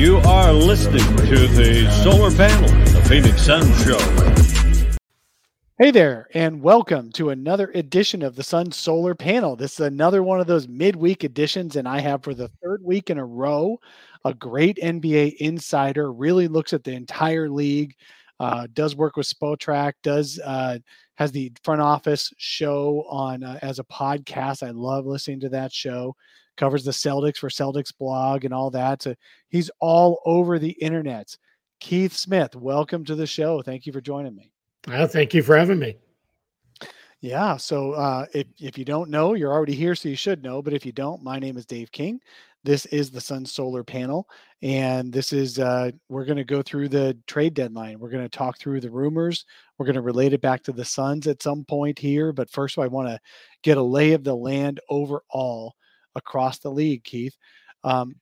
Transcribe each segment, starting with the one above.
You are listening to the Solar Panel, the Phoenix Sun Show. Hey there, and welcome to another edition of the Sun Solar Panel. This is another one of those midweek editions, and I have for the third week in a row a great NBA insider, really looks at the entire league, uh, does work with Spotrac, does uh, has the front office show on uh, as a podcast. I love listening to that show covers the Celtics for Celtics blog and all that. So he's all over the internet. Keith Smith, welcome to the show. Thank you for joining me. Well, thank you for having me. Yeah. So uh, if, if you don't know, you're already here, so you should know. But if you don't, my name is Dave King. This is the Sun Solar Panel. And this is, uh, we're going to go through the trade deadline. We're going to talk through the rumors. We're going to relate it back to the Suns at some point here. But first, I want to get a lay of the land overall across the league, Keith. Um,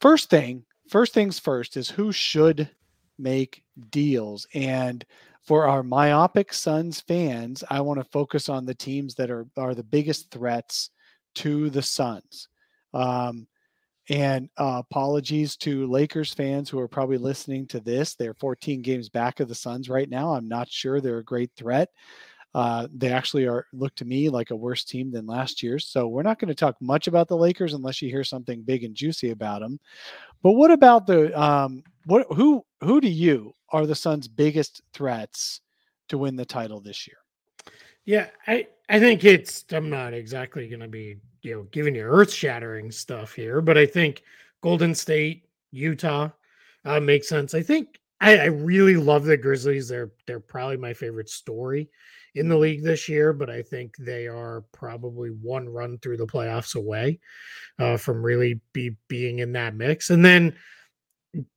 first thing, first things first is who should make deals. And for our myopic Suns fans, I want to focus on the teams that are are the biggest threats to the Suns. Um, and uh, apologies to Lakers fans who are probably listening to this. They're 14 games back of the Suns right now. I'm not sure they're a great threat. Uh, they actually are look to me like a worse team than last year. So we're not going to talk much about the Lakers unless you hear something big and juicy about them. But what about the um, what who who do you are the Suns' biggest threats to win the title this year? Yeah, I I think it's I'm not exactly going to be you know giving you earth shattering stuff here, but I think Golden State, Utah uh, makes sense. I think I, I really love the Grizzlies. They're they're probably my favorite story in the league this year, but I think they are probably one run through the playoffs away uh, from really be being in that mix. And then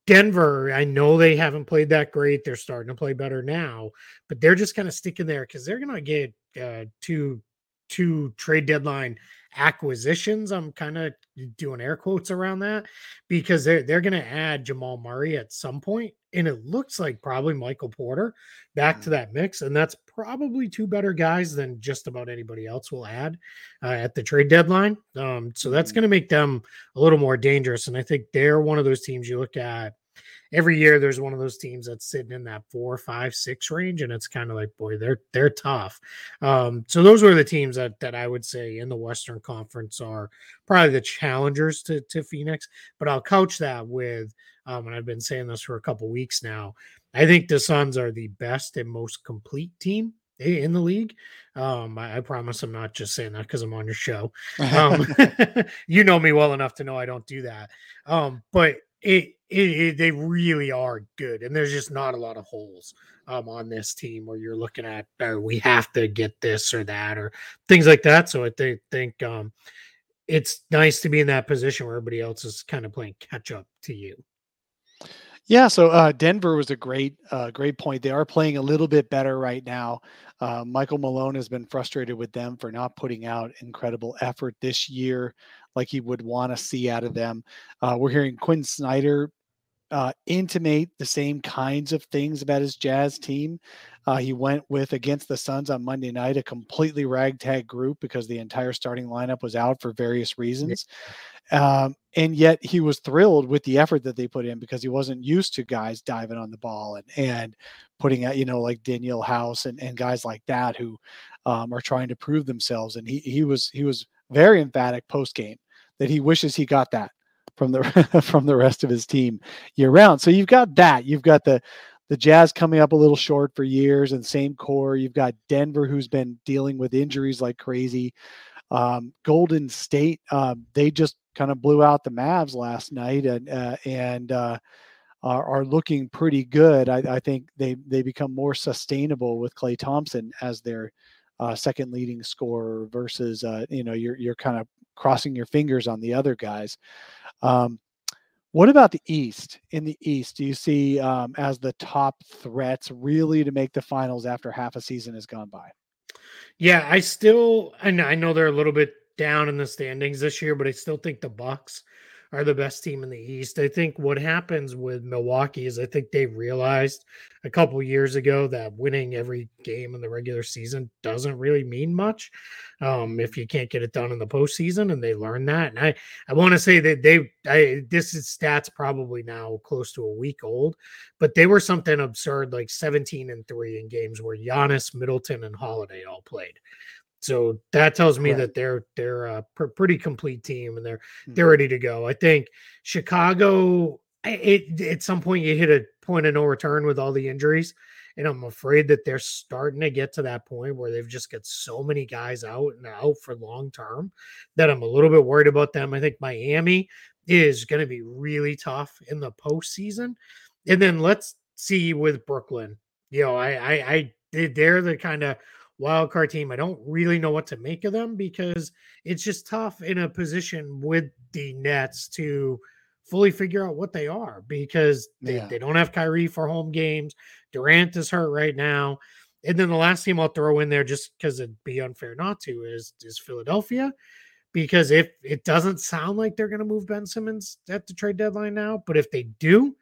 Denver, I know they haven't played that great. They're starting to play better now, but they're just kind of sticking there because they're going to get uh, two two trade deadline acquisitions. I'm kind of doing air quotes around that because they're they're going to add Jamal Murray at some point, and it looks like probably Michael Porter back to mm-hmm. that mix, and that's probably two better guys than just about anybody else will add uh, at the trade deadline. Um, so that's mm-hmm. going to make them a little more dangerous, and I think they're one of those teams you look at every year there's one of those teams that's sitting in that four, five, six range, and it's kind of like, boy, they're they're tough. Um, so those were the teams that that I would say in the Western Conference are probably the challengers to to Phoenix. But I'll couch that with, um, and I've been saying this for a couple weeks now. I think the Suns are the best and most complete team in the league. Um, I, I, promise I'm not just saying that because I'm on your show. Um, you know me well enough to know I don't do that. Um, but it, it, it, they really are good, and there's just not a lot of holes um, on this team where you're looking at oh, we have to get this or that or things like that. So I think think um, it's nice to be in that position where everybody else is kind of playing catch up to you. Yeah, so uh, Denver was a great, uh, great point. They are playing a little bit better right now. Uh, Michael Malone has been frustrated with them for not putting out incredible effort this year, like he would want to see out of them. Uh, we're hearing Quin Snyder uh, intimate the same kinds of things about his Jazz team. Uh, he went with against the Suns on Monday night, a completely ragtag group because the entire starting lineup was out for various reasons. Um, and yet he was thrilled with the effort that they put in because he wasn't used to guys diving on the ball and, and putting out, you know, like Danuel House and, and guys like that who um, are trying to prove themselves. And he, he was, he was very emphatic post game that he wishes he got that from the, from the rest of his team year round. So you've got that, you've got the, the Jazz coming up a little short for years and same core. You've got Denver who's been dealing with injuries like crazy. Um, Golden State, uh, they just kind of blew out the Mavs last night, and uh, and uh, are, are looking pretty good. I, I, think they they become more sustainable with Klay Thompson as their uh, second leading scorer versus uh, you know you're you're kind of crossing your fingers on the other guys. Um, what about the East? In the East, do you see um, as the top threats really to make the finals after half a season has gone by? Yeah, I still know, I know they're a little bit down in the standings this year, but I still think the Bucks are the best team in the East. I think what happens with Milwaukee is I think they realized a couple years ago that winning every game in the regular season doesn't really mean much um, if you can't get it done in the postseason, and they learned that. And I, I want to say that they, I, this is stats probably now close to a week old, but they were something absurd like 17 and three in games where Giannis, Middleton, and Holiday all played. So that tells me right. that they're they're a pr- pretty complete team and they're mm-hmm. they're ready to go. I think Chicago. It, at some point you hit a point of no return with all the injuries, and I'm afraid that they're starting to get to that point where they've just got so many guys out and out for long term that I'm a little bit worried about them. I think Miami is going to be really tough in the postseason, and then let's see with Brooklyn. You know, I I, I they're the kind of wild card team. I don't really know what to make of them because it's just tough in a position with the Nets to fully figure out what they are because they, yeah. they don't have Kyrie for home games. Durant is hurt right now. And then the last team I'll throw in there just because it'd be unfair not to is is Philadelphia. Because if it doesn't sound like they're going to move Ben Simmons at the trade deadline now, but if they do,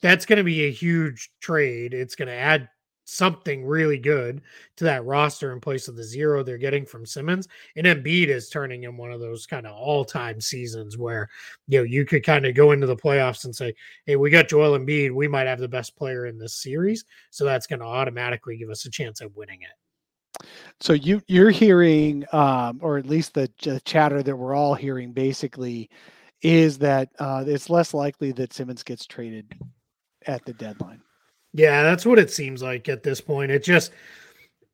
that's going to be a huge trade. It's going to add something really good to that roster in place of the zero they're getting from Simmons. And Embiid is turning in one of those kind of all-time seasons where you know you could kind of go into the playoffs and say, "Hey, we got Joel Embiid. We might have the best player in this series." So that's going to automatically give us a chance at winning it. So you you're hearing, um, or at least the, the chatter that we're all hearing, basically, is that uh, it's less likely that Simmons gets traded at the deadline. Yeah, that's what it seems like at this point. It just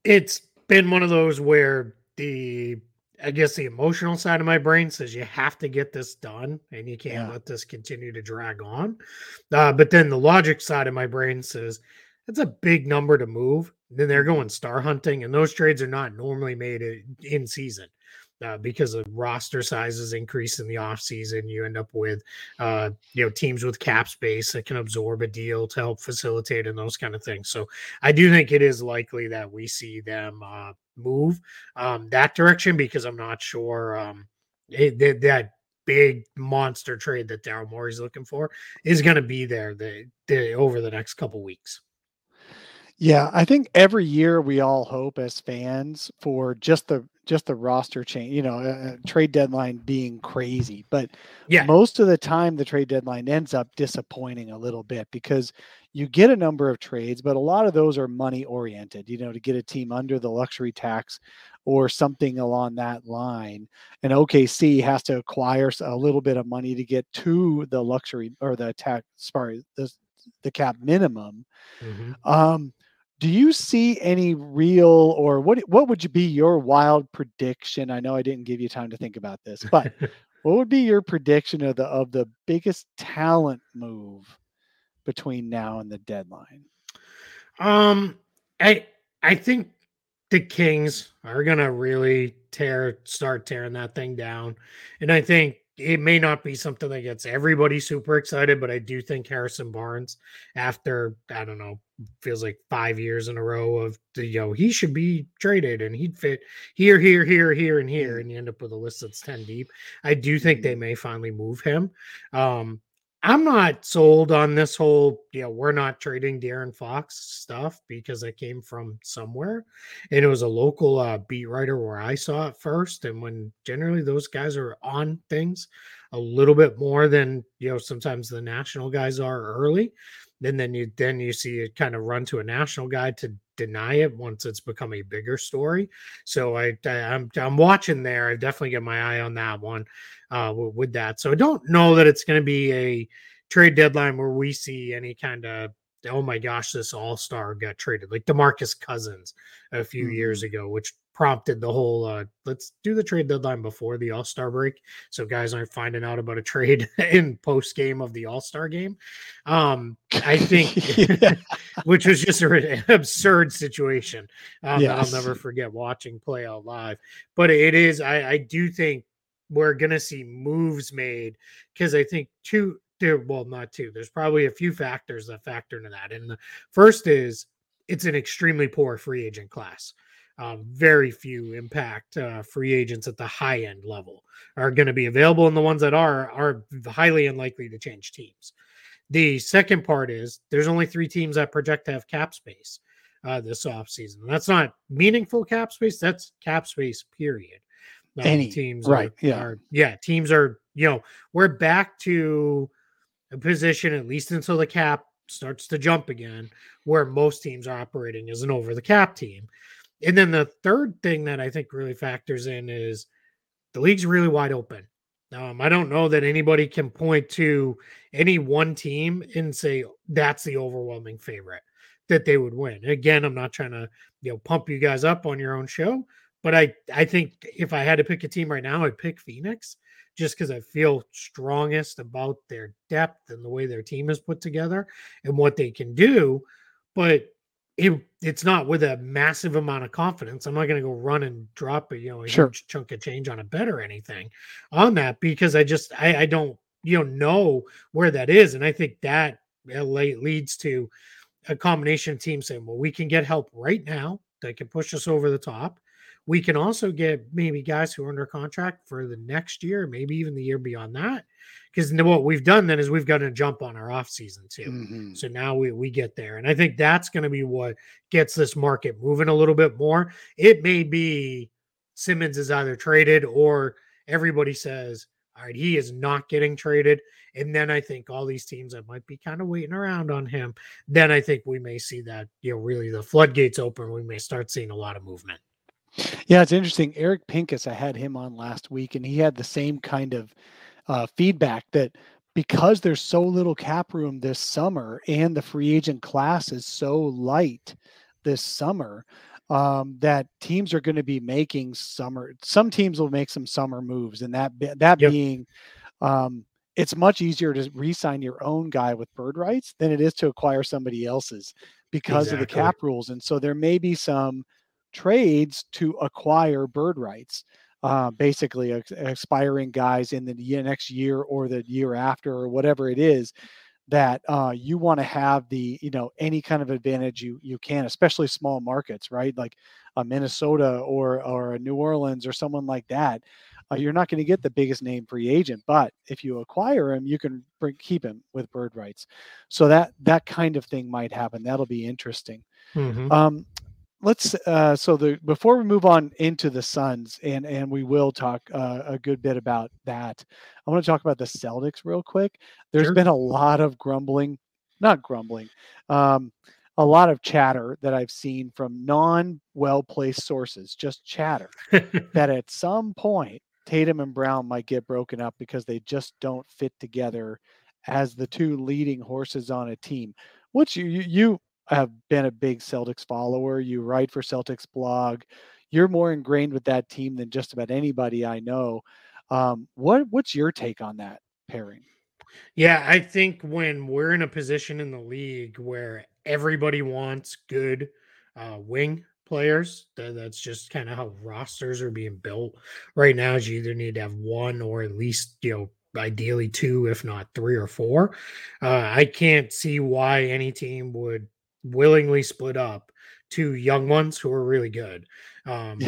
it's been one of those where the I guess the emotional side of my brain says you have to get this done and you can't yeah. let this continue to drag on. Uh, but then the logic side of my brain says that's a big number to move. Then they're mm-hmm. going star hunting, and those trades are not normally made in season uh, because of roster sizes increase in the offseason. You end up with, uh, you know, teams with cap space that can absorb a deal to help facilitate and those kind of things. So I do think it is likely that we see them uh, move um, that direction because I'm not sure um, it, that big monster trade that Daryl Morey's looking for is going to be there the, the, over the next couple weeks. Yeah, I think every year we all hope as fans for just the just the roster change, you know, uh, trade deadline being crazy. But yeah, most of the time the trade deadline ends up disappointing a little bit because you get a number of trades, but a lot of those are money oriented, you know, to get a team under the luxury tax or something along that line. And OKC has to acquire a little bit of money to get to the luxury or the tax, sorry, the, the cap minimum. Mm-hmm. Um, do you see any real or what what would you be your wild prediction? I know i didn't give you time to think about this but what would be your prediction of the of the biggest talent move between now and the deadline? Um i i think the kings are gonna really tear start tearing that thing down and i think it may not be something that gets everybody super excited, but I do think Harrison Barnes, after I don't know, feels like five years in a row of the you know he should be traded and he'd fit here, here, here, here, and here, mm. and you end up with a list that's ten deep. I do think they mm-hmm. may finally move him. Um, I'm not sold on this whole, you know, we're not trading De'Aaron Fox stuff because it came from somewhere. And it was a local uh, beat writer where I saw it first. And when generally those guys are on things a little bit more than, you know, sometimes the national guys are early, and then you then you see it kind of run to a national guy to deny it once it's become a bigger story. So I, I am I'm, I'm watching there. I definitely get my eye on that one uh, with that. So I don't know that it's going to be a trade deadline where we see any kind of oh my gosh, this all star got traded like Demarcus Cousins a few mm-hmm. years ago, which prompted the whole uh, let's do the trade deadline before the All Star break, so guys aren't finding out about a trade in post game of the All Star game. Um, I think, which was just an absurd situation um, yes. that I'll never forget watching play out live. But it is, I, I do think we're gonna see moves made because I think two, there, well, not two. There's probably a few factors that factor into that, and the first is it's an extremely poor free agent class. Um, very few impact uh, free agents at the high end level are going to be available, and the ones that are are highly unlikely to change teams. The second part is there's only three teams that project to have cap space uh, this offseason. That's not meaningful cap space. That's cap space. Period. Um, Any teams, right? Are, yeah, are, yeah. Teams are you know we're back to a position at least until the cap starts to jump again, where most teams are operating as an over the cap team. And then the third thing that I think really factors in is the league's really wide open. Um, I don't know that anybody can point to any one team and say that's the overwhelming favorite that they would win. Again, I'm not trying to you know pump you guys up on your own show, but I I think if I had to pick a team right now, I'd pick Phoenix just because I feel strongest about their depth and the way their team is put together and what they can do. But it it's not with a massive amount of confidence. I'm not going to go run and drop a you know a sure. huge chunk of change on a bet or anything on that because I just I, I don't you know know where that is, and I think that leads to a combination of teams saying, well, we can get help right now that can push us over the top. We can also get maybe guys who are under contract for the next year, maybe even the year beyond that, because what we've done then is we've got to jump on our off season too. Mm-hmm. So now we we get there, and I think that's going to be what gets this market moving a little bit more. It may be Simmons is either traded or everybody says, all right, he is not getting traded. And then I think all these teams that might be kind of waiting around on him, then I think we may see that, you know, really the floodgates open. We may start seeing a lot of movement. Yeah, it's interesting. Eric Pincus, I had him on last week, and he had the same kind of uh, feedback that because there's so little cap room this summer and the free agent class is so light this summer um, that teams are going to be making summer some teams will make some summer moves and that that yep. being um, it's much easier to re-sign your own guy with bird rights than it is to acquire somebody else's because exactly. of the cap rules and so there may be some trades to acquire bird rights uh, basically ex- expiring guys in the next year or the year after or whatever it is that uh, you want to have the you know any kind of advantage you you can especially small markets right? Like a minnesota or or a new orleans or someone like that uh, you're not going to get the biggest name free agent but if you acquire him you can bring, keep him with bird rights. So that that kind of thing might happen. That'll be interesting. Mm-hmm. um, let's uh, so the before we move on into the Suns and and we will talk uh, a good bit about that. I want to talk about the Celtics real quick. There's sure. been a lot of grumbling, not grumbling, um, a lot of chatter that I've seen from non well placed sources, just chatter that at some point Tatum and Brown might get broken up because they just don't fit together as the two leading horses on a team. What's you you have been a big Celtics follower. You write for Celtics blog. You're more ingrained with that team than just about anybody I know. Um, what what's your take on that pairing? Yeah, I think when we're in a position in the league where everybody wants good uh, wing players, that, that's just kind of how rosters are being built right now. Is you either need to have one or at least you know ideally two, if not three or four. Uh, I can't see why any team would willingly split up two young ones who are really good. Um,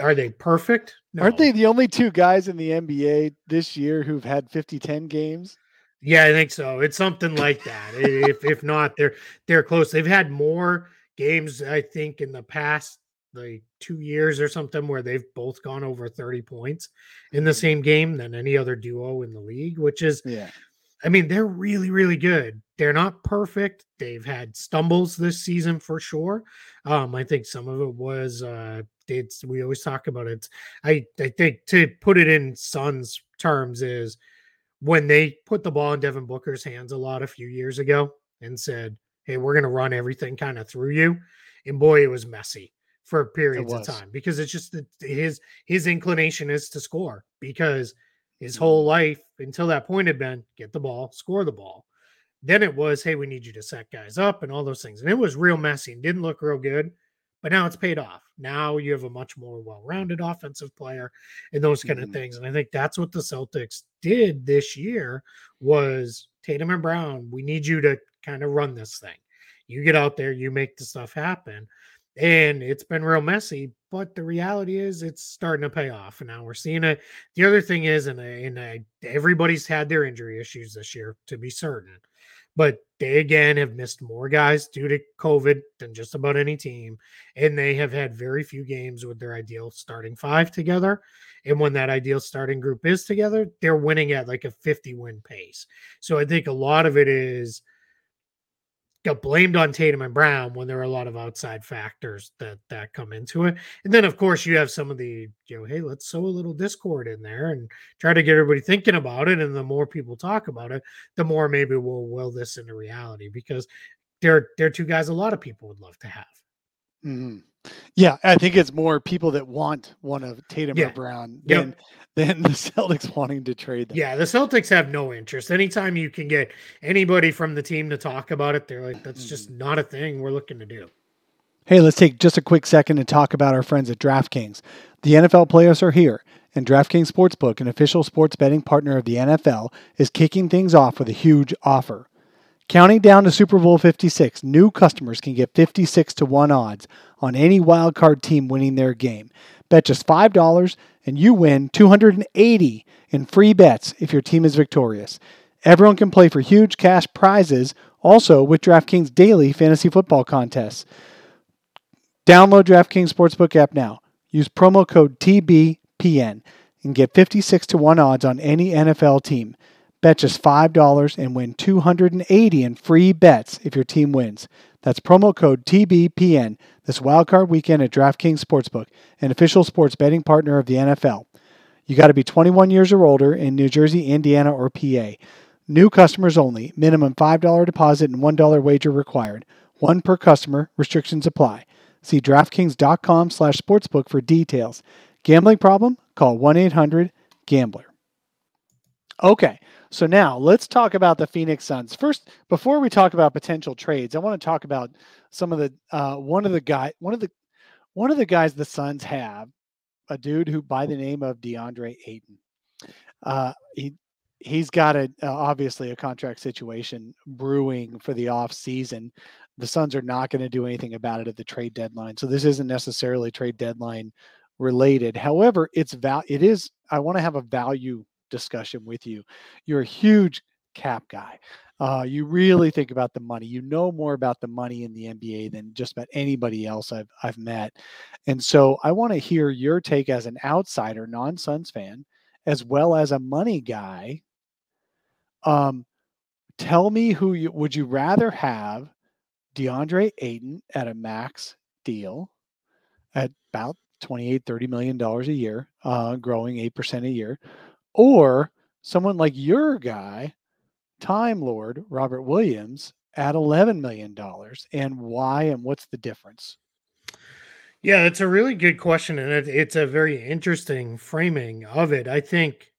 are they perfect? No. Aren't they the only two guys in the NBA this year who've had 50 10 games? Yeah, I think so. It's something like that. if if not, they're they're close. They've had more games, I think, in the past like two years or something where they've both gone over 30 points in the mm-hmm. same game than any other duo in the league, which is yeah. I mean, they're really, really good. They're not perfect. They've had stumbles this season for sure. Um, I think some of it was uh it's we always talk about it. I I think to put it in Suns terms is when they put the ball in Devin Booker's hands a lot a few years ago and said, Hey, we're gonna run everything kind of through you. And boy, it was messy for periods of time because it's just that his his inclination is to score because his whole mm-hmm. life until that point had been get the ball, score the ball. Then it was, hey, we need you to set guys up and all those things. And it was real messy and didn't look real good. But now it's paid off. Now you have a much more well-rounded offensive player and those kind mm-hmm. of things. And I think that's what the Celtics did this year was Tatum and Brown, we need you to kind of run this thing. You get out there, you make the stuff happen. And it's been real messy, but the reality is it's starting to pay off. And now we're seeing it. The other thing is, and, and everybody's had their injury issues this year, to be certain but they again have missed more guys due to COVID than just about any team. And they have had very few games with their ideal starting five together. And when that ideal starting group is together, they're winning at like a 50 win pace. So I think a lot of it is got blamed on Tatum and Brown when there are a lot of outside factors that that come into it. And then of course you have some of the, you know, hey, let's sow a little discord in there and try to get everybody thinking about it. And the more people talk about it, the more maybe we'll will this into reality because they're they're two guys a lot of people would love to have. Mm-hmm. Yeah, I think it's more people that want one of Tatum yeah. or Brown than yep. than the Celtics wanting to trade them. Yeah, the Celtics have no interest. Anytime you can get anybody from the team to talk about it, they're like, that's mm-hmm. just not a thing we're looking to do. Hey, let's take just a quick second to talk about our friends at DraftKings. The NFL players are here, and DraftKings Sportsbook, an official sports betting partner of the NFL, is kicking things off with a huge offer. Counting down to Super Bowl 56, new customers can get 56 to 1 odds on any wildcard team winning their game. Bet just $5 and you win 280 in free bets if your team is victorious. Everyone can play for huge cash prizes also with DraftKings daily fantasy football contests. Download DraftKings Sportsbook app now. Use promo code TBPN and get 56 to 1 odds on any NFL team. Bet just $5 and win 280 in free bets if your team wins. That's promo code TBPN this wildcard weekend at DraftKings Sportsbook, an official sports betting partner of the NFL. You got to be 21 years or older in New Jersey, Indiana, or PA. New customers only. Minimum $5 deposit and $1 wager required. One per customer. Restrictions apply. See DraftKings.com slash sportsbook for details. Gambling problem? Call 1-800-GAMBLER. Okay, so now let's talk about the Phoenix Suns. First, before we talk about potential trades, I want to talk about some of the uh, one of the guy one of the one of the guys the Suns have, a dude who by the name of DeAndre Ayton. Uh, he he's got a uh, obviously a contract situation brewing for the off season. The Suns are not going to do anything about it at the trade deadline, so this isn't necessarily trade deadline related. However, it's val it is. I want to have a value discussion with you. You're a huge cap guy. Uh, you really think about the money. You know more about the money in the NBA than just about anybody else I've I've met. And so I want to hear your take as an outsider, non-Suns fan, as well as a money guy. Um, tell me who you would you rather have DeAndre Ayton at a max deal at about 28 30 million dollars a year uh, growing 8% a year or someone like your guy, Time Lord Robert Williams, at $11 million and why and what's the difference? Yeah, it's a really good question. And it, it's a very interesting framing of it. I think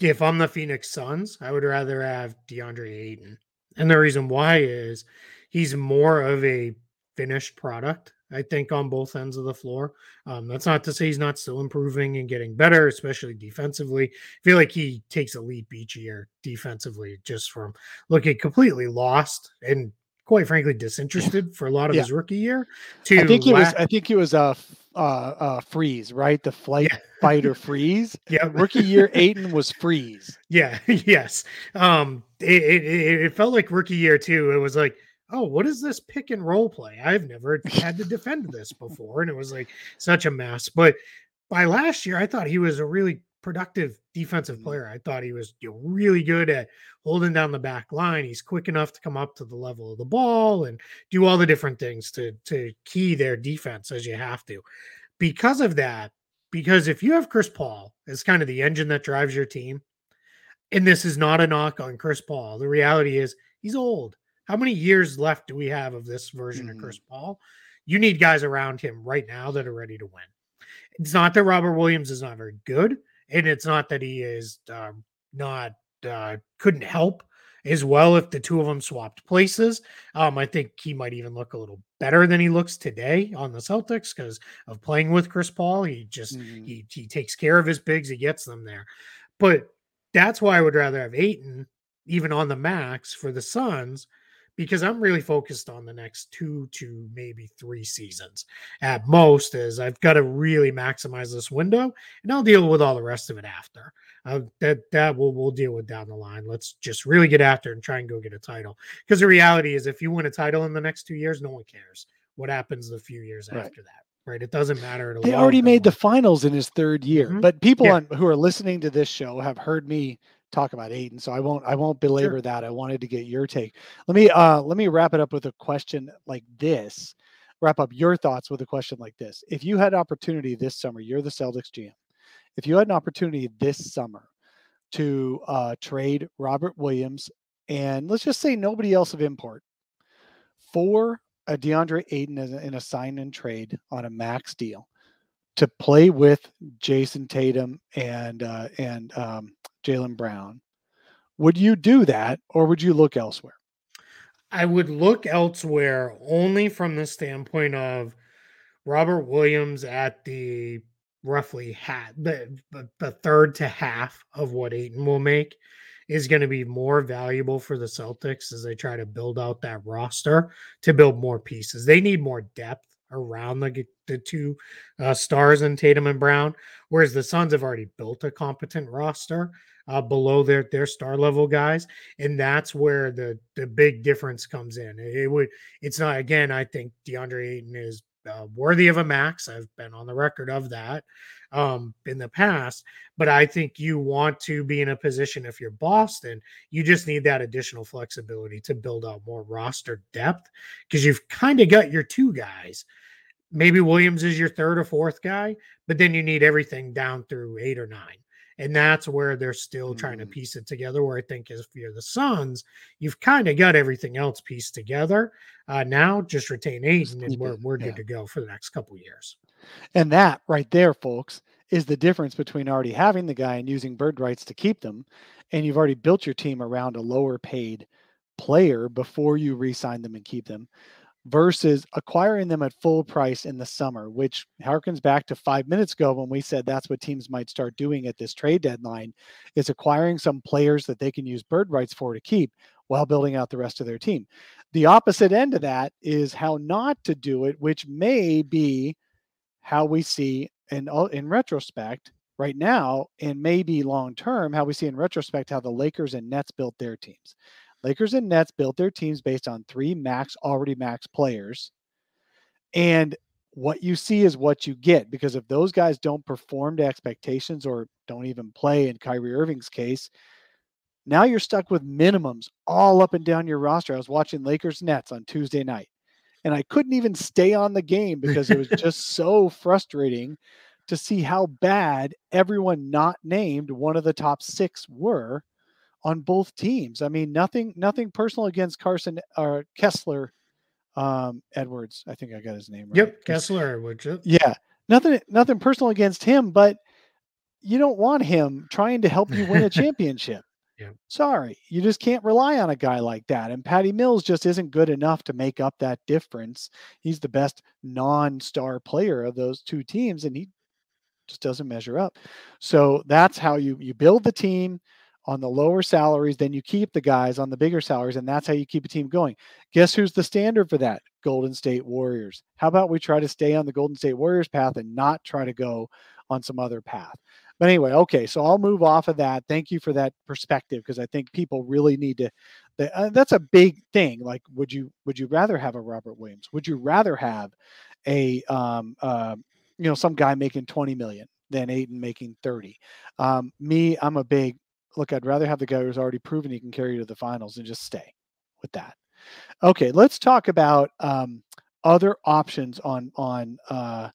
if I'm the Phoenix Suns, I would rather have DeAndre Ayton. And the reason why is he's more of a finished product I think, on both ends of the floor. Um, that's not to say he's not still improving and getting better, especially defensively. I feel like he takes a leap each year defensively, just from looking completely lost and quite frankly disinterested for a lot of yeah. his rookie year. To I think he was I think it was a uh, uh, freeze, right? The flight yeah. fighter freeze. Yeah, rookie year Ayton was freeze. Yeah, yes. Um, it, it, it felt like rookie year too. It was like oh, what is this pick and roll play? I've never had to defend this before. And it was like such a mess. But by last year, I thought he was a really productive defensive mm-hmm. player. I thought he was really good at holding down the back line. He's quick enough to come up to the level of the ball and do all the different things to, to key their defense as you have to. Because of that, because if you have Chris Paul as kind of the engine that drives your team, and this is not a knock on Chris Paul, the reality is he's old How many years left do we have of this version mm-hmm. of Chris Paul? You need guys around him right now that are ready to win. It's not that Robert Williams is not very good, and it's not that he is um, not uh, couldn't help as well if the two of them swapped places. Um, I think he might even look a little better than he looks today on the Celtics because of playing with Chris Paul. He just mm-hmm. he he takes care of his bigs, he gets them there. But that's why I would rather have Ayton even on the max for the Suns because I'm really focused on the next two to maybe three seasons at most. Is I've got to really maximize this window, and I'll deal with all the rest of it after. Uh, that that we'll we'll deal with down the line. Let's just really get after and try and go get a title. Because the reality is, if you win a title in the next two years, no one cares what happens the few years right. after that. Right, it doesn't matter. They already made the finals in his third year, mm-hmm. but people yeah. on, who are listening to this show have heard me talk about Ayton, so I won't I won't belabor sure. that. I wanted to get your take. Let me uh let me wrap it up with a question like this. Wrap up your thoughts with a question like this. If you had opportunity this summer, you're the Celtics GM. If you had an opportunity this summer to uh, trade Robert Williams and let's just say nobody else of import for a DeAndre Ayton in a sign and trade on a max deal to play with Jayson Tatum and uh, and um, Jaylen Brown. Would you do that or would you look elsewhere? I would look elsewhere only from the standpoint of Robert Williams at the roughly half, the, the third to half of what Ayton will make is going to be more valuable for the Celtics as they try to build out that roster to build more pieces. They need more depth around the, the two uh, stars in Tatum and Brown, whereas the Suns have already built a competent roster uh, below their their star level guys, and that's where the the big difference comes in. It, would it's not again. I think DeAndre Ayton is uh, worthy of a max. I've been on the record of that um, in the past, but I think you want to be in a position if you're Boston, you just need that additional flexibility to build out more roster depth because you've kind of got your two guys. Maybe Williams is your third or fourth guy, but then you need everything down through eight or nine. And that's where they're still mm-hmm. trying to mm. piece it together. Where I think if you're the Suns, you've kind of got everything else pieced together. Uh, now just retain Ayton, and we're, we're yeah. good to go for the next couple years. And that right there, folks, is the difference between already having the guy and using bird rights to keep them, and you've already built your team around a lower paid player before you re-sign them and keep them versus acquiring them at full price in the summer, which harkens back to five minutes ago when we said that's what teams might start doing at this trade deadline is acquiring some players that they can use bird rights for to keep while building out the rest of their team. The opposite end of that is how not to do it, which may be how we see in in retrospect right now and maybe long term how we see in retrospect how the Lakers and Nets built their teams. Lakers and Nets built their teams based on three max, already max players. And what you see is what you get because if those guys don't perform to expectations or don't even play in Kyrie Irving's case, now you're stuck with minimums all up and down your roster. I was watching Lakers Nets on Tuesday night and I couldn't even stay on the game because it was just so frustrating to see how bad everyone not named one of the top six were on both teams. I mean, nothing nothing personal against Carson or uh, Kessler um, Edwards. I think I got his name right. Yep, Kessler Edwards. Yep. Yeah, nothing nothing personal against him, but you don't want him trying to help you win a championship. yeah. Sorry, you just can't rely on a guy like that. And Patty Mills just isn't good enough to make up that difference. He's the best non-star player of those two teams, and he just doesn't measure up. So that's how you you build the team on the lower salaries, then you keep the guys on the bigger salaries, and that's how you keep a team going. Guess who's the standard for that? Golden State Warriors. How about we try to stay on the Golden State Warriors path and not try to go on some other path? But anyway, okay, so I'll move off of that. Thank you for that perspective because I think people really need to. Uh, that's a big thing. Like, would you would you rather have a Robert Williams? Would you rather have a um, uh, you know some guy making twenty million than Ayton making thirty? Um, me, I'm a big look, I'd rather have the guy who's already proven he can carry you to the finals and just stay with that. Okay, let's talk about um, other options on on uh,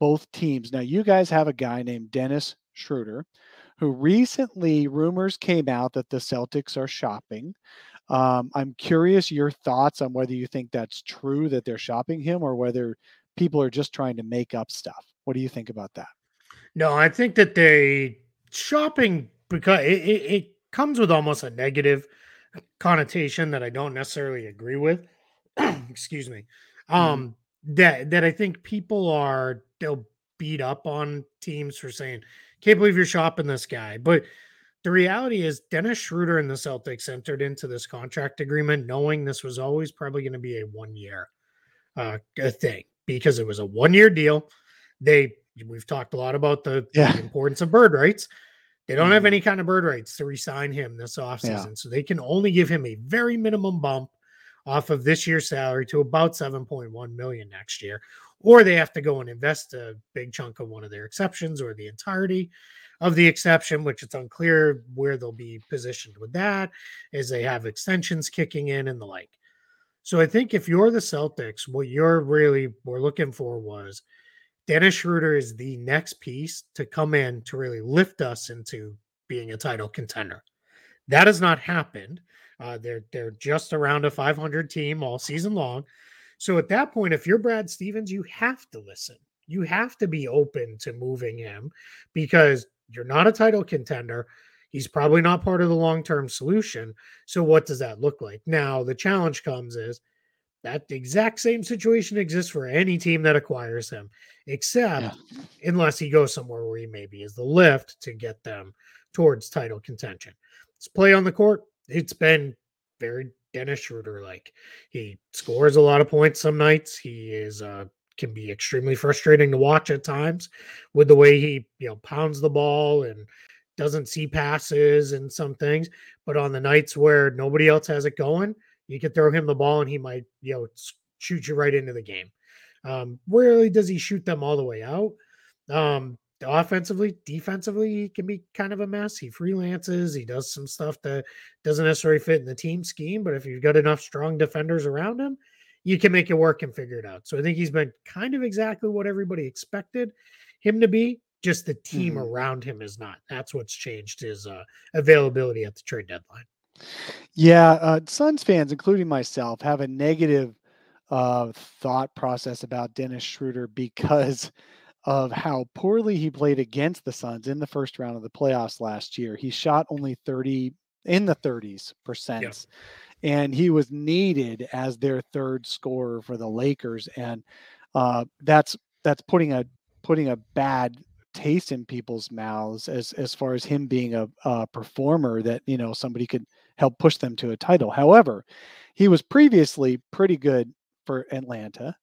both teams. Now, you guys have a guy named Dennis Schroeder, who recently rumors came out that the Celtics are shopping. Um, I'm curious your thoughts on whether you think that's true that they're shopping him or whether people are just trying to make up stuff. What do you think about that? No, I think that they shopping because it, it, it comes with almost a negative connotation that I don't necessarily agree with. Excuse me. Mm-hmm. Um, that that I think people are they'll beat up on teams for saying, "Can't believe you're shopping this guy," but the reality is Dennis Schroeder and the Celtics entered into this contract agreement knowing this was always probably going to be a one year uh, thing because it was a one year deal. They we've talked a lot about the, Yeah. the importance of bird rights. They don't have any mm. kind of bird rights to resign him this offseason. Yeah. So they can only give him a very minimum bump off of this year's salary to about 7.1 million next year. Or they have to go and invest a big chunk of one of their exceptions or the entirety of the exception, which it's unclear where they'll be positioned with that, as they have extensions kicking in and the like. So I think if you're the Celtics, what you're really were looking for was Dennis Schroeder is the next piece to come in to really lift us into being a title contender. That has not happened. Uh, they're they're just around a 500 team all season long. So at that point, if you're Brad Stevens, you have to listen. You have to be open to moving him because you're not a title contender. He's probably not part of the long term solution. So what does that look like? Now the challenge comes is that exact same situation exists for any team that acquires him, except Yeah. unless he goes somewhere where he maybe is the lift to get them towards title contention. His play on the court, it's been very Dennis Schroeder like. He scores a lot of points some nights. He is uh can be extremely frustrating to watch at times with the way he, you know, pounds the ball and doesn't see passes and some things. But on the nights where nobody else has it going, you can throw him the ball and he might, you know, shoot you right into the game. Um, rarely does he shoot them all the way out. Um, offensively, defensively, he can be kind of a mess. He freelances, he does some stuff that doesn't necessarily fit in the team scheme, but if you've got enough strong defenders around him, you can make it work and figure it out. So I think he's been kind of exactly what everybody expected him to be. Just the team Mhm. around him is not. That's what's changed his uh, availability at the trade deadline. Yeah, uh, Suns fans, including myself, have a negative uh, thought process about Dennis Schroeder because of how poorly he played against the Suns in the first round of the playoffs last year. He shot only 30 in the 30s percent, and he was needed as their third scorer for the Lakers, and uh, that's that's putting a putting a bad taste in people's mouths as as far as him being a, a performer that you know somebody could help push them to a title. However, he was previously pretty good for Atlanta,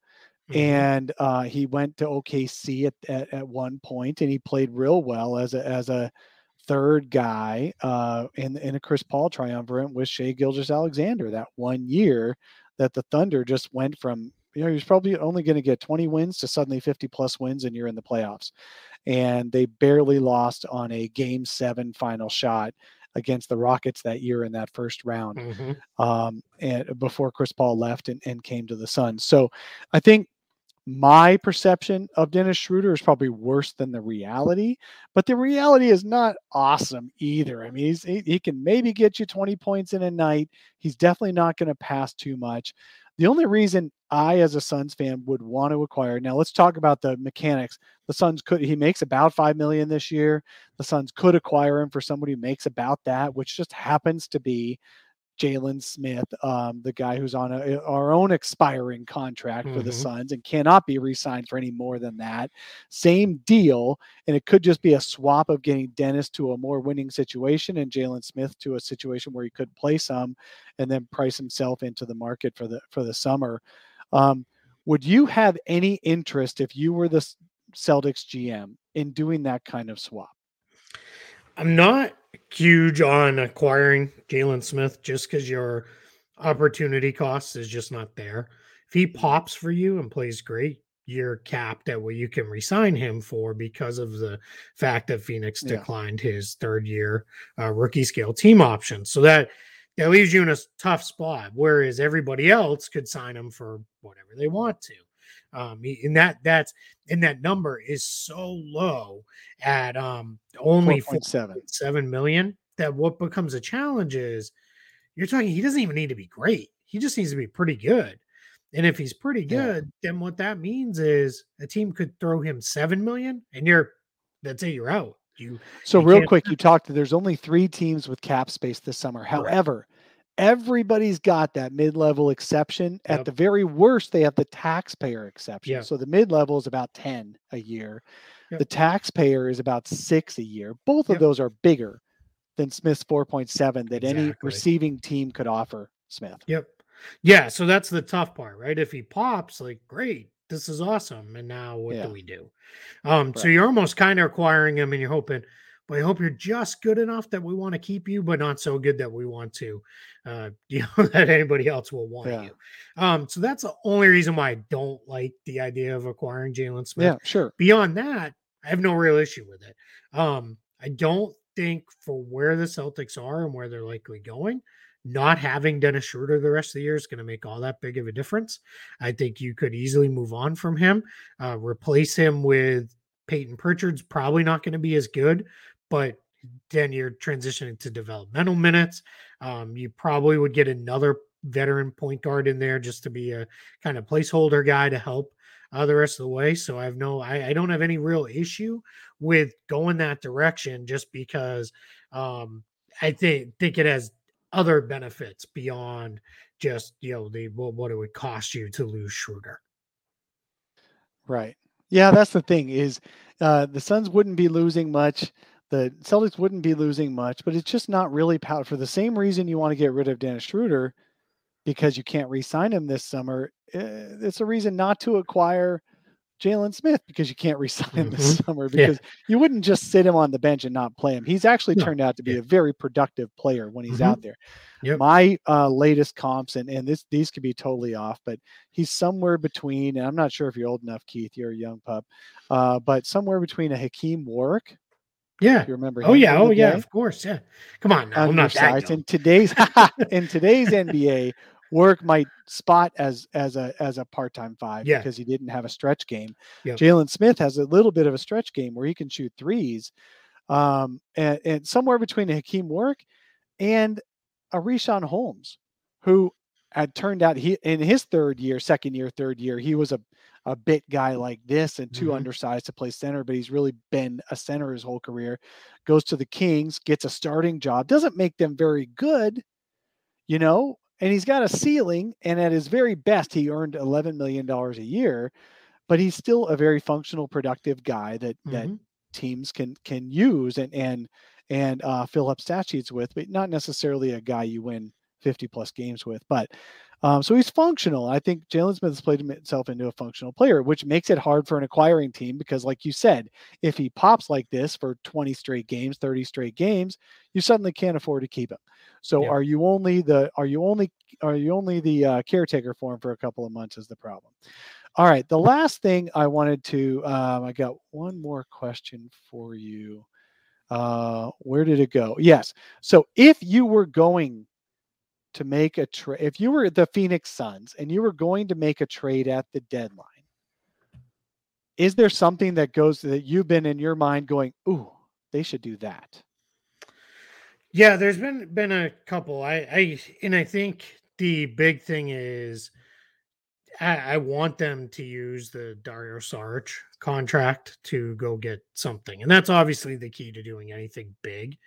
Mhm. and uh, he went to OKC at, at at one point, and he played real well as a as a third guy uh, in in a Chris Paul triumvirate with Shai Gilgeous-Alexander that one year that the Thunder just went from you know he was probably only going to get 20 wins to suddenly 50 plus wins and you're in the playoffs and they barely lost on a game seven final shot against the Rockets that year in that first round Mhm. um, and before Chris Paul left and, and came to the Suns. So I think my perception of Dennis Schroeder is probably worse than the reality, but the reality is not awesome either. I mean, he's, he, he can maybe get you 20 points in a night. He's definitely not going to pass too much. The only reason I, as a Suns fan, would want to acquire now, let's talk about the mechanics. The Suns could, he makes about 5 million this year. The Suns could acquire him for somebody who makes about that, which just happens to be Jalen Smith, um, the guy who's on a, our own expiring contract for the Mhm. Suns and cannot be re-signed for any more than that. Same deal, and it could just be a swap of getting Dennis to a more winning situation and Jalen Smith to a situation where he could play some, and then price himself into the market for the for the summer. Um, would you have any interest if you were the Celtics GM in doing that kind of swap? I'm not huge on acquiring Jalen Smith just because your opportunity cost is just not there. If he pops for you and plays great, you're capped at what you can resign him for because of the fact that Phoenix Yeah. declined his third year uh, rookie scale team option. So that that leaves you in a tough spot. Whereas everybody else could sign him for whatever they want to. Um, he- and that that's and that number is so low at um only 4.7. 7 million that what becomes a challenge is you're talking he doesn't even need to be great. He just needs to be pretty good. And if he's pretty good, yeah. then what that means is a team could throw him seven million, and you're that's it. You're out. You so you real quick. You talked. There's only three teams with cap space this summer. However, everybody's got that mid-level exception. Yep. At the very worst, they have the taxpayer exception. Yep. So the mid-level is about ten a year. Yep. The taxpayer is about six a year. Both of those are bigger than Smith's 4.7 that exactly. any receiving team could offer Smith. Yep. Yeah, so that's the tough part, right? If he pops, like great, this is awesome. And now what yeah. do we do? Um, right. so you're almost kind of acquiring him and you're hoping, but I hope you're just good enough that we want to keep you, but not so good that we want to, uh, you know, that anybody else will want yeah. you. Um, so that's the only reason why I don't like the idea of acquiring Jalen Smith. Yeah, sure. Beyond that, I have no real issue with it. Um, I don't think for where the Celtics are and where they're likely going, not having Dennis Schroeder the rest of the year is going to make all that big of a difference. I think you could easily move on from him, uh, replace him with Payton Pritchard's probably not going to be as good, but then you're transitioning to developmental minutes. Um, you probably would get another veteran point guard in there just to be a kind of placeholder guy to help uh, the rest of the way. So I have no, I, I, don't have any real issue with going that direction just because um, I think think it has other benefits beyond just you know the what, what it would cost you to lose Schroeder. Right. Yeah, that's the thing is uh, the Suns wouldn't be losing much. The Celtics wouldn't be losing much, but it's just not really power for the same reason you want to get rid of Dennis Schroeder because you can't re-sign him this summer. Eh, it's a reason not to acquire Jalen Smith because you can't resign him mm-hmm. this summer because yeah. you wouldn't just sit him on the bench and not play him. He's actually no. turned out to be yeah. a very productive player when he's mm-hmm. out there. Yep. My uh, latest comps, and, and this these could be totally off, but he's somewhere between, and I'm not sure if you're old enough, Keith, you're a young pup, uh, but somewhere between a Hakim Warrick. Yeah. You remember? Oh yeah. Oh yeah. Of course. Yeah. Come on now. I'm not that young. In today's in today's NBA, work might spot as as a as a part time five yeah. because he didn't have a stretch game. Yep. Jalen Smith has a little bit of a stretch game where he can shoot threes, um, and, and somewhere between a Hakim Warrick and a Richaun Holmes, who had turned out he in his third year, second year, third year, he was a a bit guy like this and too mm-hmm. undersized to play center, but he's really been a center his whole career. Goes to the Kings, gets a starting job, doesn't make them very good, you know, and he's got a ceiling. And at his very best, he earned $11 million a year, but he's still a very functional, productive guy that, mm-hmm. that teams can, can use and, and, and uh, fill up stat sheets with, but not necessarily a guy you win 50 plus games with. But um, so he's functional. I think Jalen Smith has played himself into a functional player, which makes it hard for an acquiring team because, like you said, if he pops like this for 20 straight games, 30 straight games, you suddenly can't afford to keep him. So yeah. are you only the are you only are you only the uh, caretaker for him for a couple of months is the problem. All right, the last thing I wanted to um, I got one more question for you. Uh, where did it go? Yes. So if you were going to make a trade, if you were the Phoenix Suns and you were going to make a trade at the deadline, is there something that goes that you've been in your mind going, "Ooh, they should do that"? Yeah, there's been been a couple. I I and I think the big thing is I, I want them to use the Dario Saric contract to go get something. And that's obviously the key to doing anything big.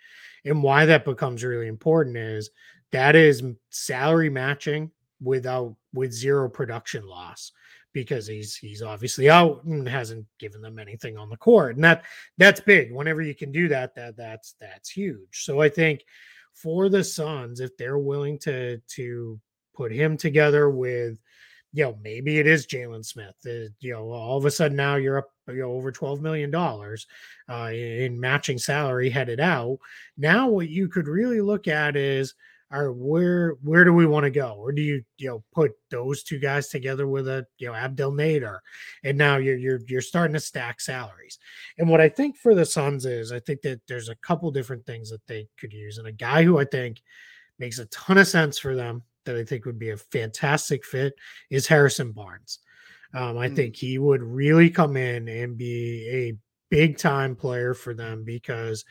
And why that becomes really important is that is salary matching without with zero production loss because he's he's obviously out and hasn't given them anything on the court and that that's big whenever you can do that that that's that's huge so i think for the suns if they're willing to to put him together with you know, maybe it is Jalen Smith. Uh, you know, all of a sudden now you're up, you know, over twelve million dollars uh, in matching salary headed out. Now, what you could really look at is, are where where do we want to go? Or do you you know put those two guys together with a you know Abdel Nader, and now you're you're you're starting to stack salaries. And what I think for the Suns is, I think that there's a couple different things that they could use, and a guy who I think makes a ton of sense for them that I think would be a fantastic fit is Harrison Barnes. Um, I mm. think he would really come in and be a big time player for them because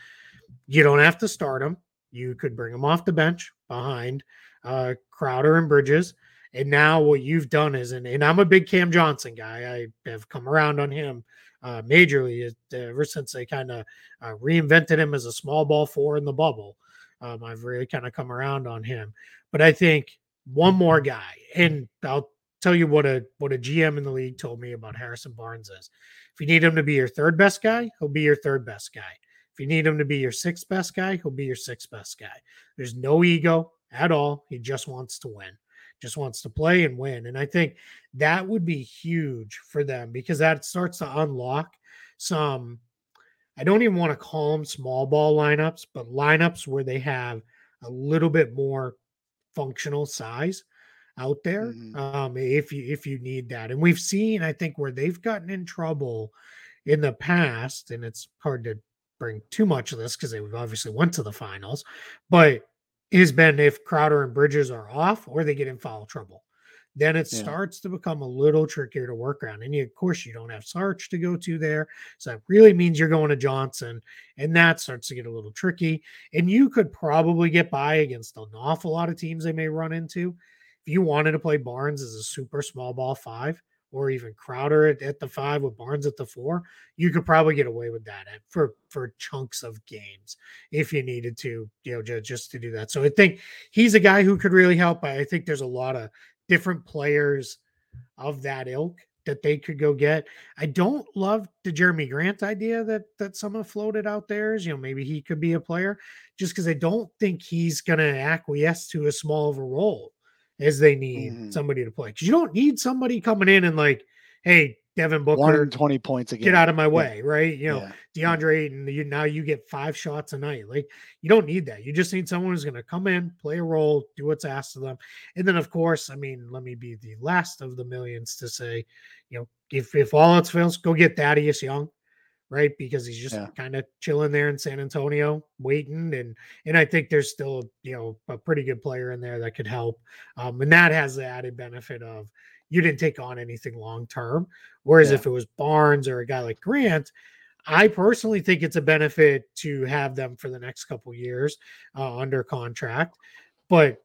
you don't have to start him. You could bring him off the bench behind uh, Crowder and Bridges. And now what you've done is, and, and I'm a big Cam Johnson guy. I have come around on him uh, majorly ever since they kind of uh, reinvented him as a small ball four in the bubble. Um, I've really kind of come around on him. But I think one more guy, and I'll tell you what a what a GM in the league told me about Harrison Barnes is. If you need him to be your third best guy, he'll be your third best guy. If you need him to be your sixth best guy, he'll be your sixth best guy. There's no ego at all. He just wants to win just wants to play and win. And I think that would be huge for them because that starts to unlock some, I don't even want to call them small ball lineups, but lineups where they have a little bit more functional size out there mm-hmm. um, if you if you need that and we've seen i think where they've gotten in trouble in the past and it's hard to bring too much of this because they obviously went to the finals but has been if Crowder and Bridges are off or they get in foul trouble. Then it yeah. starts to become a little trickier to work around. And you, of course, you don't have Saric to go to there. So that really means you're going to Johnson. And that starts to get a little tricky. And you could probably get by against an awful lot of teams they may run into. If you wanted to play Barnes as a super small ball five, or even Crowder at, at, the five with Barnes at the four, you could probably get away with that at, for for chunks of games if you needed to, you know, just, just to do that. So I think he's a guy who could really help. I think there's a lot of different players of that ilk that they could go get. I don't love the Jerami Grant idea that that someone floated out there. Is, you know, maybe he could be a player, just because I don't think he's going to acquiesce to as small of a role as they need mm-hmm. somebody to play. Because you don't need somebody coming in and like, hey, Devin Booker, twenty points again. Get out of my way, yeah. right? You know, yeah. DeAndre, and you now you get five shots a night. Like you don't need that. You just need someone who's going to come in, play a role, do what's asked of them, and then of course, I mean, let me be the last of the millions to say, you know, if if all else fails, go get Thaddeus Young right? Because he's just yeah. kind of chilling there in San Antonio, waiting, and and I think there's still you know a pretty good player in there that could help, um, and that has the added benefit of you didn't take on anything long term. Whereas yeah. if it was Barnes or a guy like Grant, I personally think it's a benefit to have them for the next couple years uh, under contract, but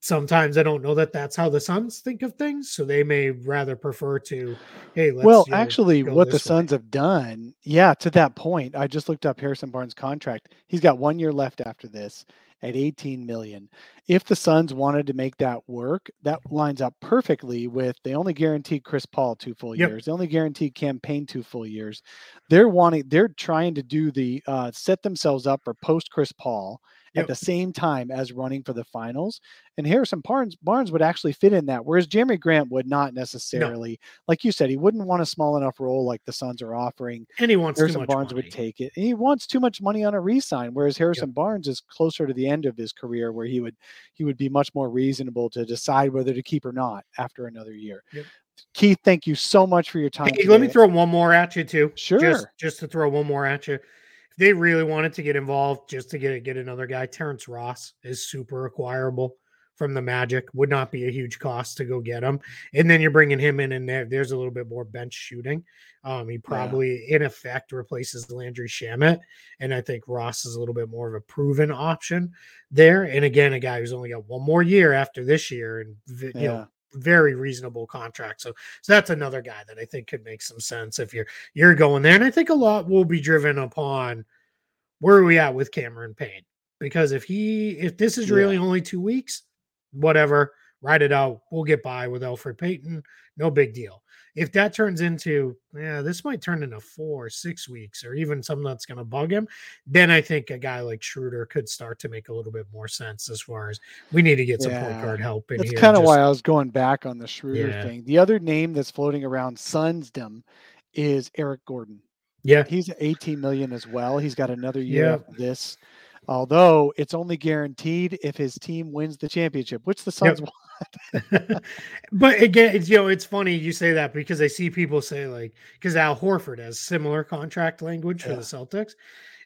sometimes I don't know that that's how the Suns think of things. So they may rather prefer to, hey, well, you know, actually, what the Suns have done, yeah, to that point, I just looked up Harrison Barnes' contract. He's got one year left after this at 18 million. If the Suns wanted to make that work, that lines up perfectly with they only guaranteed Chris Paul two full yep. years. They only guaranteed Cam Payne two full years. They're wanting, they're trying to do the uh, set themselves up for post Chris Paul yep. at the same time as running for the finals. And Harrison Barnes Barnes would actually fit in that, whereas Jerami Grant would not necessarily. No. Like you said, he wouldn't want a small enough role like the Suns are offering. And he wants Harrison Barnes money. would take it. And he wants too much money on a resign, whereas Harrison yep. Barnes is closer to the end of his career where he would he would be much more reasonable to decide whether to keep or not after another year. Yep. Keith, thank you so much for your time. Hey, let me throw one more at you too. Sure. Just, just to throw one more at you they really wanted to get involved just to get get another guy. Terrence Ross is super acquirable from the Magic. Would not be a huge cost to go get him. And then you're bringing him in, and there, there's a little bit more bench shooting. Um, he probably, yeah. in effect, replaces Landry Shamet. And I think Ross is a little bit more of a proven option there. And again, a guy who's only got one more year after this year, and you yeah. know, very reasonable contract. So, so that's another guy that I think could make some sense if you're you're going there. And I think a lot will be driven upon where are we at with Cameron Payne? Because if he if this is really yeah. only two weeks, whatever, write it out. We'll get by with Elfrid Payton. No big deal. If that turns into, yeah, this might turn into four, six weeks, or even something that's going to bug him, then I think a guy like Schroeder could start to make a little bit more sense as far as we need to get some yeah. point guard help in that's kind of why I was going back on the Schroeder yeah. thing. The other name that's floating around Sunsdom is Eric Gordon. Yeah, he's 18 million as well. He's got another year yeah. after this. Although it's only guaranteed if his team wins the championship, which the Suns yep. But again, it's, you know, it's funny you say that because I see people say like because Al Horford has similar contract language for yeah. the Celtics,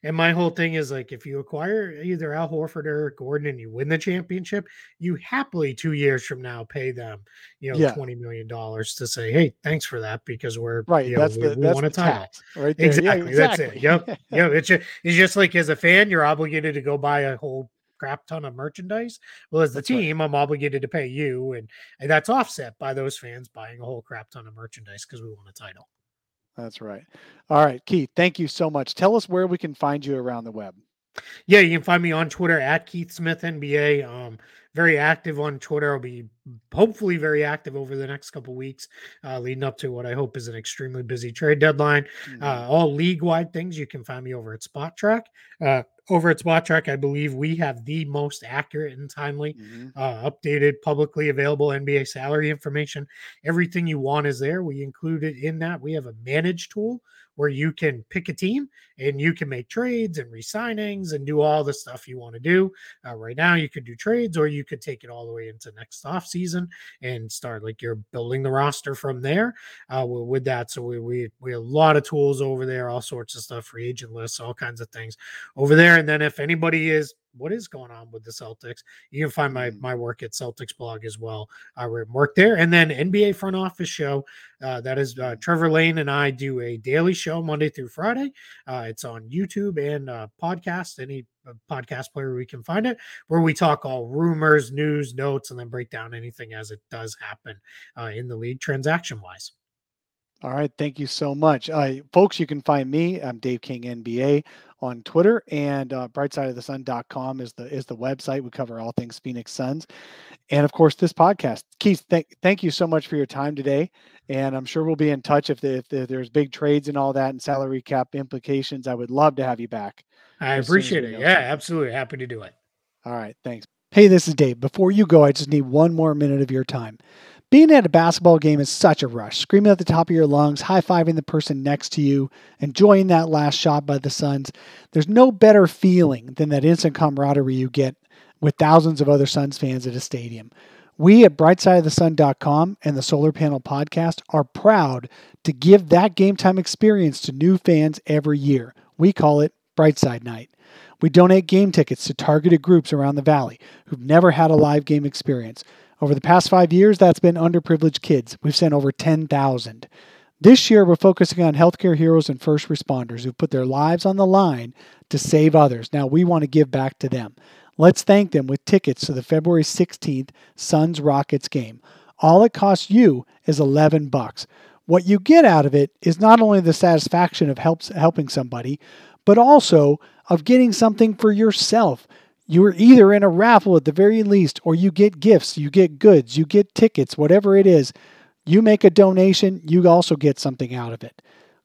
and my whole thing is like, if you acquire either Al Horford or Gordon and you win the championship, you happily two years from now pay them, you know, yeah. twenty million dollars to say, hey, thanks for that because we're right. You know, that's we, the, we that's want a title, right? Exactly, yeah, exactly. That's it. Yep. yep. It's just, it's just like as a fan, you're obligated to go buy a whole crap ton of merchandise. Well, as the That's right. team, I'm obligated to pay you, and, and that's offset by those fans buying a whole crap ton of merchandise because we won a title. That's right. All right, Keith, thank you so much. Tell us where we can find you around the web. Yeah, you can find me on Twitter at Keith Smith NBA. Um, very active on Twitter. I'll be hopefully very active over the next couple weeks, uh, leading up to what I hope is an extremely busy trade deadline. Mm-hmm. Uh, all league wide things you can find me over at Spotrac. Uh, over at Spotrac, I believe we have the most accurate and timely, Mhm. uh, updated, publicly available NBA salary information. Everything you want is there. We include it in that. We have a manage tool where you can pick a team and you can make trades and re-signings and do all the stuff you want to do. Uh, right now, you could do trades, or you could take it all the way into next off season and start like you're building the roster from there. Uh, with, that, so we we we have a lot of tools over there, all sorts of stuff, free agent lists, all kinds of things over there. And then if anybody is what is going on with the Celtics, you can find my Mm. my work at Celtics blog as well. I work there, and then NBA front office show. Uh, that is uh, Trevor Lane and I do a daily show Monday through Friday. Uh, it's on YouTube and uh, podcast, any uh, podcast player we can find it, where we talk all rumors, news, notes, and then break down anything as it does happen uh, in the league transaction wise. All right, thank you so much, uh, folks. You can find me. I'm Dave King NBA on Twitter, and uh, BrightsideOfTheSun.com is the is the website. We cover all things Phoenix Suns, and of course this podcast. Keith, thank thank you so much for your time today, and I'm sure we'll be in touch if, the, if the, there's big trades and all that and salary cap implications. I would love to have you back. I As soon as appreciate it. Yeah, absolutely. Happy to do it. All right, thanks. Hey, this is Dave. Before you go, I just need one more minute of your time. Being at a basketball game is such a rush. Screaming at the top of your lungs, high fiving the person next to you, enjoying that last shot by the Suns. There's no better feeling than that instant camaraderie you get with thousands of other Suns fans at a stadium. We at BrightsideOfTheSun.com and the Solar Panel Podcast are proud to give that game time experience to new fans every year. We call it Brightside Night. We donate game tickets to targeted groups around the valley who've never had a live game experience. Over the past five years, that's been underprivileged kids. We've sent over 10,000. This year, we're focusing on healthcare heroes and first responders who've put their lives on the line to save others. Now, we want to give back to them. Let's thank them with tickets to the February 16th Suns Rockets game. All it costs you is 11 bucks. What you get out of it is not only the satisfaction of helps, helping somebody, but also of getting something for yourself. You're either in a raffle at the very least, or you get gifts, you get goods, you get tickets, whatever it is. You make a donation, you also get something out of it.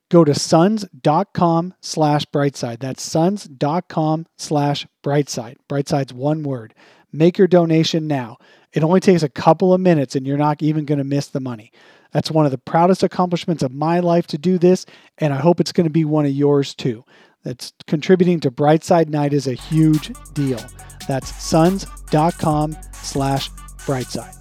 Go to suns.com slash brightside. That's suns.com slash brightside. Brightside's one word. Make your donation now. It only takes a couple of minutes and you're not even going to miss the money. That's one of the proudest accomplishments of my life to do this, and I hope it's going to be one of yours too. That's contributing to Brightside Night is a huge deal. That's suns.com slash brightside.